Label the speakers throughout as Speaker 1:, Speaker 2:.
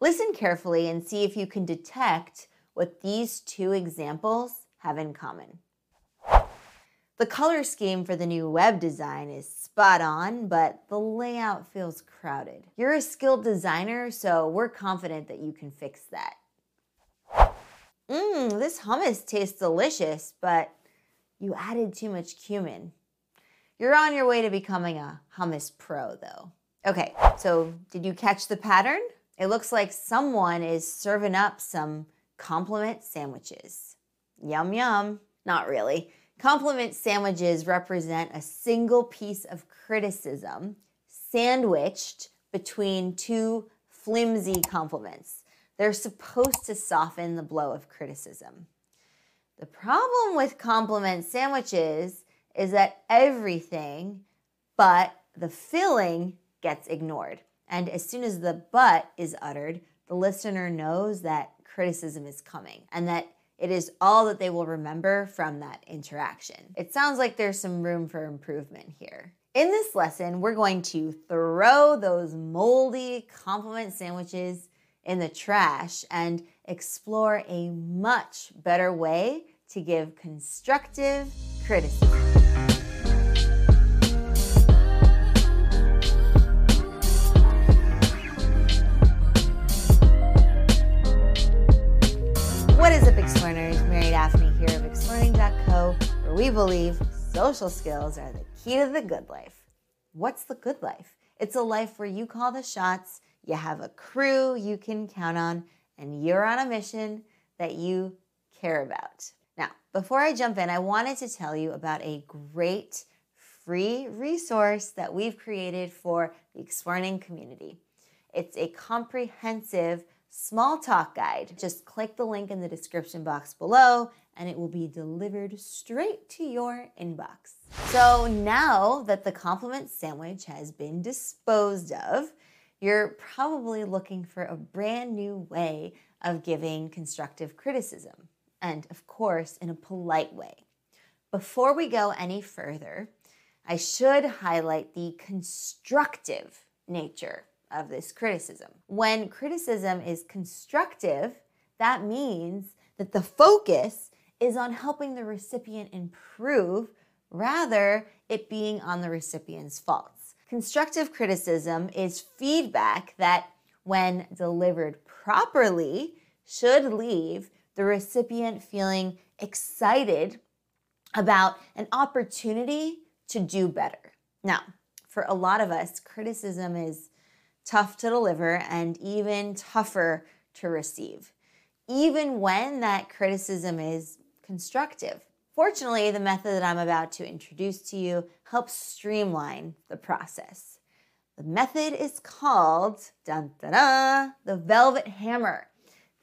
Speaker 1: Listen carefully and see if you can detect what these two examples have in common. The color scheme for the new web design is spot on, but the layout feels crowded. You're a skilled designer, so we're confident that you can fix that. Mmm, this hummus tastes delicious, but you added too much cumin. You're on your way to becoming a hummus pro, though. Okay, so did you catch the pattern? It looks like someone is serving up some compliment sandwiches. Yum, yum. Not really. Compliment sandwiches represent a single piece of criticism sandwiched between two flimsy compliments. They're supposed to soften the blow of criticism. The problem with compliment sandwiches is that everything but the filling gets ignored. And as soon as the but is uttered, the listener knows that criticism is coming and that it is all that they will remember from that interaction. It sounds like there's some room for improvement here. In this lesson, we're going to throw those moldy compliment sandwiches in the trash and explore a much better way to give constructive criticism. Explearning.co, where we believe social skills are the key to the good life. What's the good life? It's a life where you call the shots you have a crew you can count on, and you're on a mission that you care about. Now, before I jump in, I wanted to tell you about a great free resource that we've created for the Explearning community. It's a comprehensive small talk guide. Just click the link in the description box below and it will be delivered straight to your inbox. So now that the compliment sandwich has been disposed of, you're probably looking for a brand new way of giving constructive criticism, and of course, in a polite way. Before we go any further, I should highlight the constructive nature of this criticism. When criticism is constructive, that means that the focus is on helping the recipient improve rather it being on the recipient's faults. Constructive criticism is feedback that, when delivered properly, should leave the recipient feeling excited about an opportunity to do better. Now, for a lot of us, criticism is tough to deliver and even tougher to receive, even when that criticism is constructive. Fortunately, the method that I'm about to introduce to you helps streamline the process. The method is called dun, dun, dun, the velvet hammer.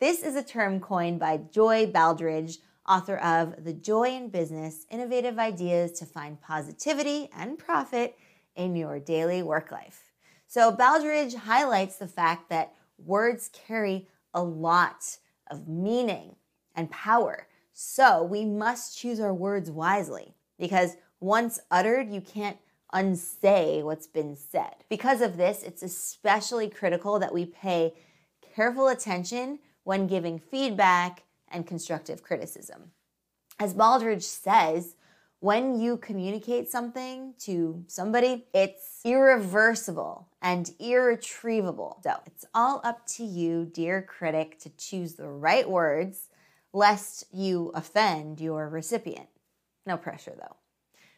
Speaker 1: This is a term coined by Joy Baldridge, author of The Joy in Business Innovative Ideas to Find Positivity and Profit in Your Daily Work Life. So, Baldridge highlights the fact that words carry a lot of meaning and power. So we must choose our words wisely because once uttered, you can't unsay what's been said. Because of this, it's especially critical that we pay careful attention when giving feedback and constructive criticism. As Baldridge says, when you communicate something to somebody, it's irreversible and irretrievable. So it's all up to you, dear critic, to choose the right words lest you offend your recipient. No pressure though.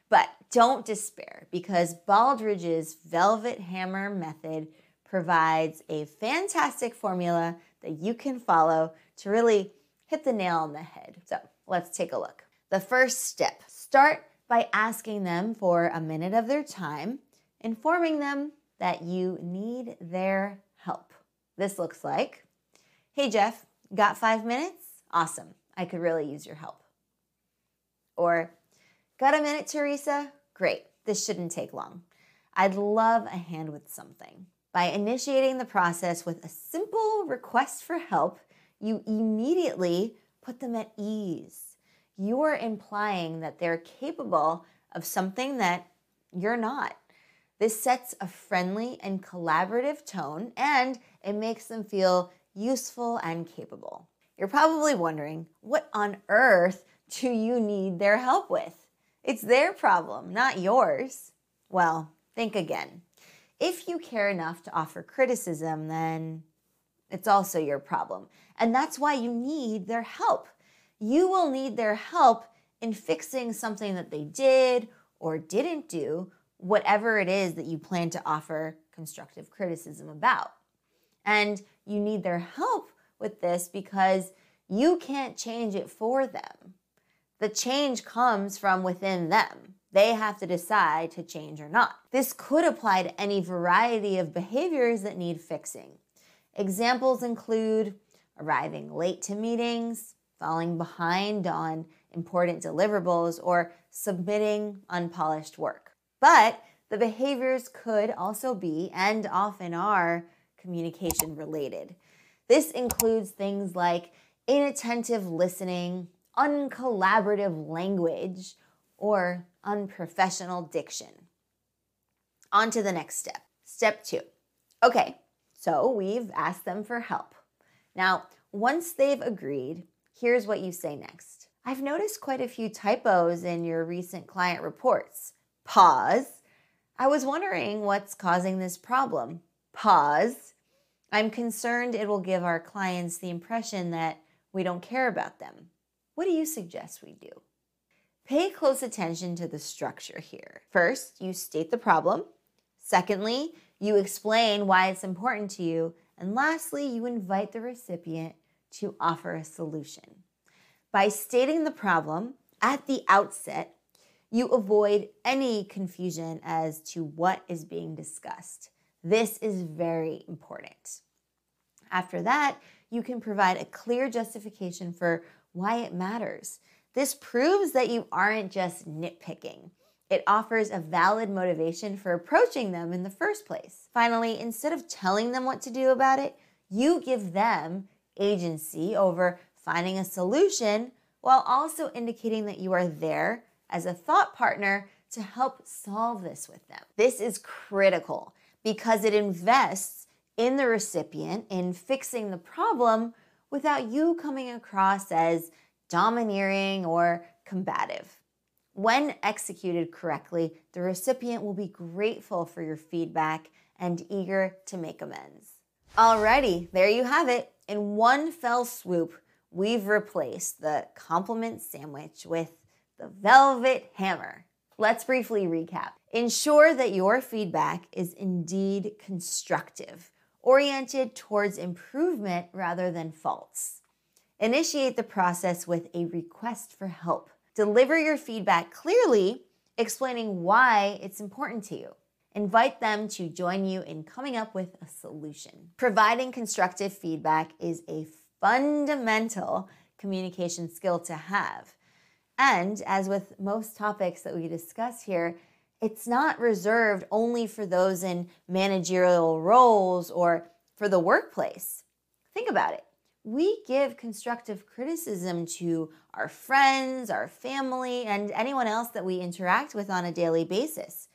Speaker 1: But don't despair because Baldridge's Velvet Hammer method provides a fantastic formula that you can follow to really hit the nail on the head. So let's take a look. The first step start by asking them for a minute of their time, informing them that you need their help. This looks like Hey, Jeff, got five minutes? Awesome. I could really use your help. Or, got a minute, Teresa? Great. This shouldn't take long. I'd love a hand with something. By initiating the process with a simple request for help, you immediately put them at ease. You're implying that they're capable of something that you're not. This sets a friendly and collaborative tone and it makes them feel useful, and capable. You're probably wondering, what on earth do you need their help with? It's their problem, not yours. Well, think again. If you care enough to offer criticism, then it's also your problem. And that's why you need their help. You will need their help in fixing something that they did or didn't do, whatever it is that you plan to offer constructive criticism about. And you need their help with this because you can't change it for them. The change comes from within them. They have to decide to change or not. This could apply to any variety of behaviors that need fixing. Examples include arriving late to meetings, falling behind on important deliverables, or submitting unpolished work. But the behaviors could also be, and often are, communication related. This includes things like inattentive listening, uncollaborative language, or unprofessional diction. On to the next step. Step two. Okay, so we've asked them for help. Now, once they've agreed, here's what you say next. I've noticed quite a few typos in your recent client reports. Pause. I was wondering what's causing this problem. Pause. I'm concerned it will give our clients the impression that we don't care about them. What do you suggest we do? Pay close attention to the structure here. First, you state the problem. Secondly, you explain why it's important to you. And lastly, you invite the recipient to offer a solution. By stating the problem at the outset, you avoid any confusion as to what is being discussed. This is very important. After that, you can provide a clear justification for why it matters. This proves that you aren't just nitpicking. It offers a valid motivation for approaching them in the first place. Finally, instead of telling them what to do about it, you give them agency over finding a solution while also indicating that you are there as a thought partner to help solve this with them. This is critical because it invests in the recipient in fixing the problem without you coming across as domineering or combative. When executed correctly, the recipient will be grateful for your feedback and eager to make amends. Alrighty, there you have it. In one fell swoop, we've replaced the compliment sandwich with the velvet hammer. Let's briefly recap. Ensure that your feedback is indeed constructive, oriented towards improvement rather than faults. Initiate the process with a request for help. Deliver your feedback clearly, explaining why it's important to you. Invite them to join you in coming up with a solution. Providing constructive feedback is a fundamental communication skill to have. And as with most topics that we discuss here, it's not reserved only for those in managerial roles or for the workplace. Think about it we give constructive criticism to our friends, our family, and anyone else that we interact with on a daily basis.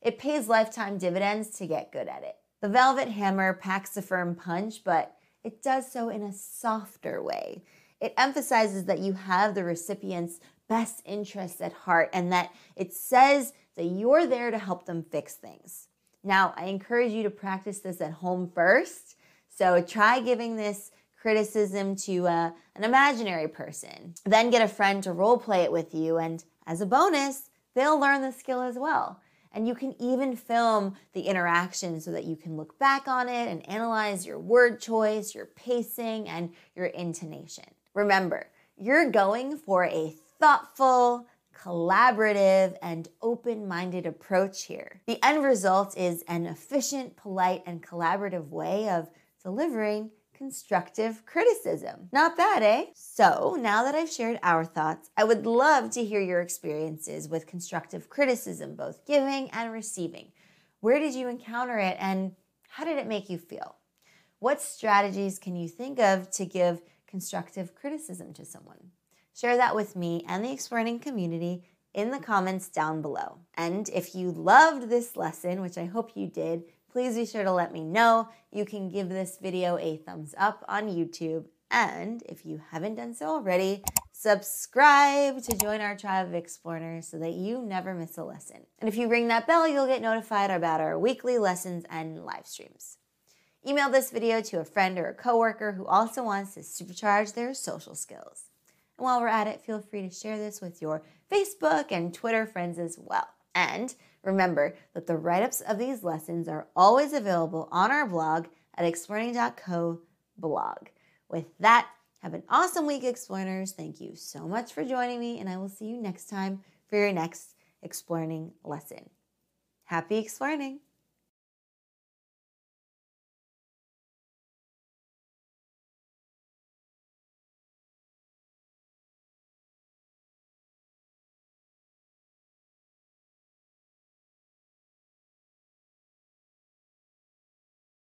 Speaker 1: It pays lifetime dividends to get good at it. The Velvet Hammer packs a firm punch, but it does so in a softer way. It emphasizes that you have the recipient's best interests at heart and that it says that you're there to help them fix things. Now, I encourage you to practice this at home first. So try giving this criticism to uh, an imaginary person. Then get a friend to role play it with you, and as a bonus, they'll learn the skill as well. And you can even film the interaction so that you can look back on it and analyze your word choice, your pacing, and your intonation. Remember, you're going for a thoughtful, collaborative, and open minded approach here. The end result is an efficient, polite, and collaborative way of delivering constructive criticism. Not bad, eh? So, now that I've shared our thoughts, I would love to hear your experiences with constructive criticism, both giving and receiving. Where did you encounter it and how did it make you feel? What strategies can you think of to give constructive criticism to someone? Share that with me and the Explearning community in the comments down below. And if you loved this lesson, which I hope you did, please be sure to let me know. You can give this video a thumbs up on YouTube. And if you haven't done so already, subscribe to join our tribe of explearners so that you never miss a lesson. And if you ring that bell, you'll get notified about our weekly lessons and live streams. Email this video to a friend or a coworker who also wants to supercharge their social skills. And while we're at it, feel free to share this with your Facebook and Twitter friends as well. And remember that the write ups of these lessons are always available on our blog at explearning.co blog. With that, have an awesome week, Explearners. Thank you so much for joining me, and I will see you next time for your next explearning lesson. Happy explearning!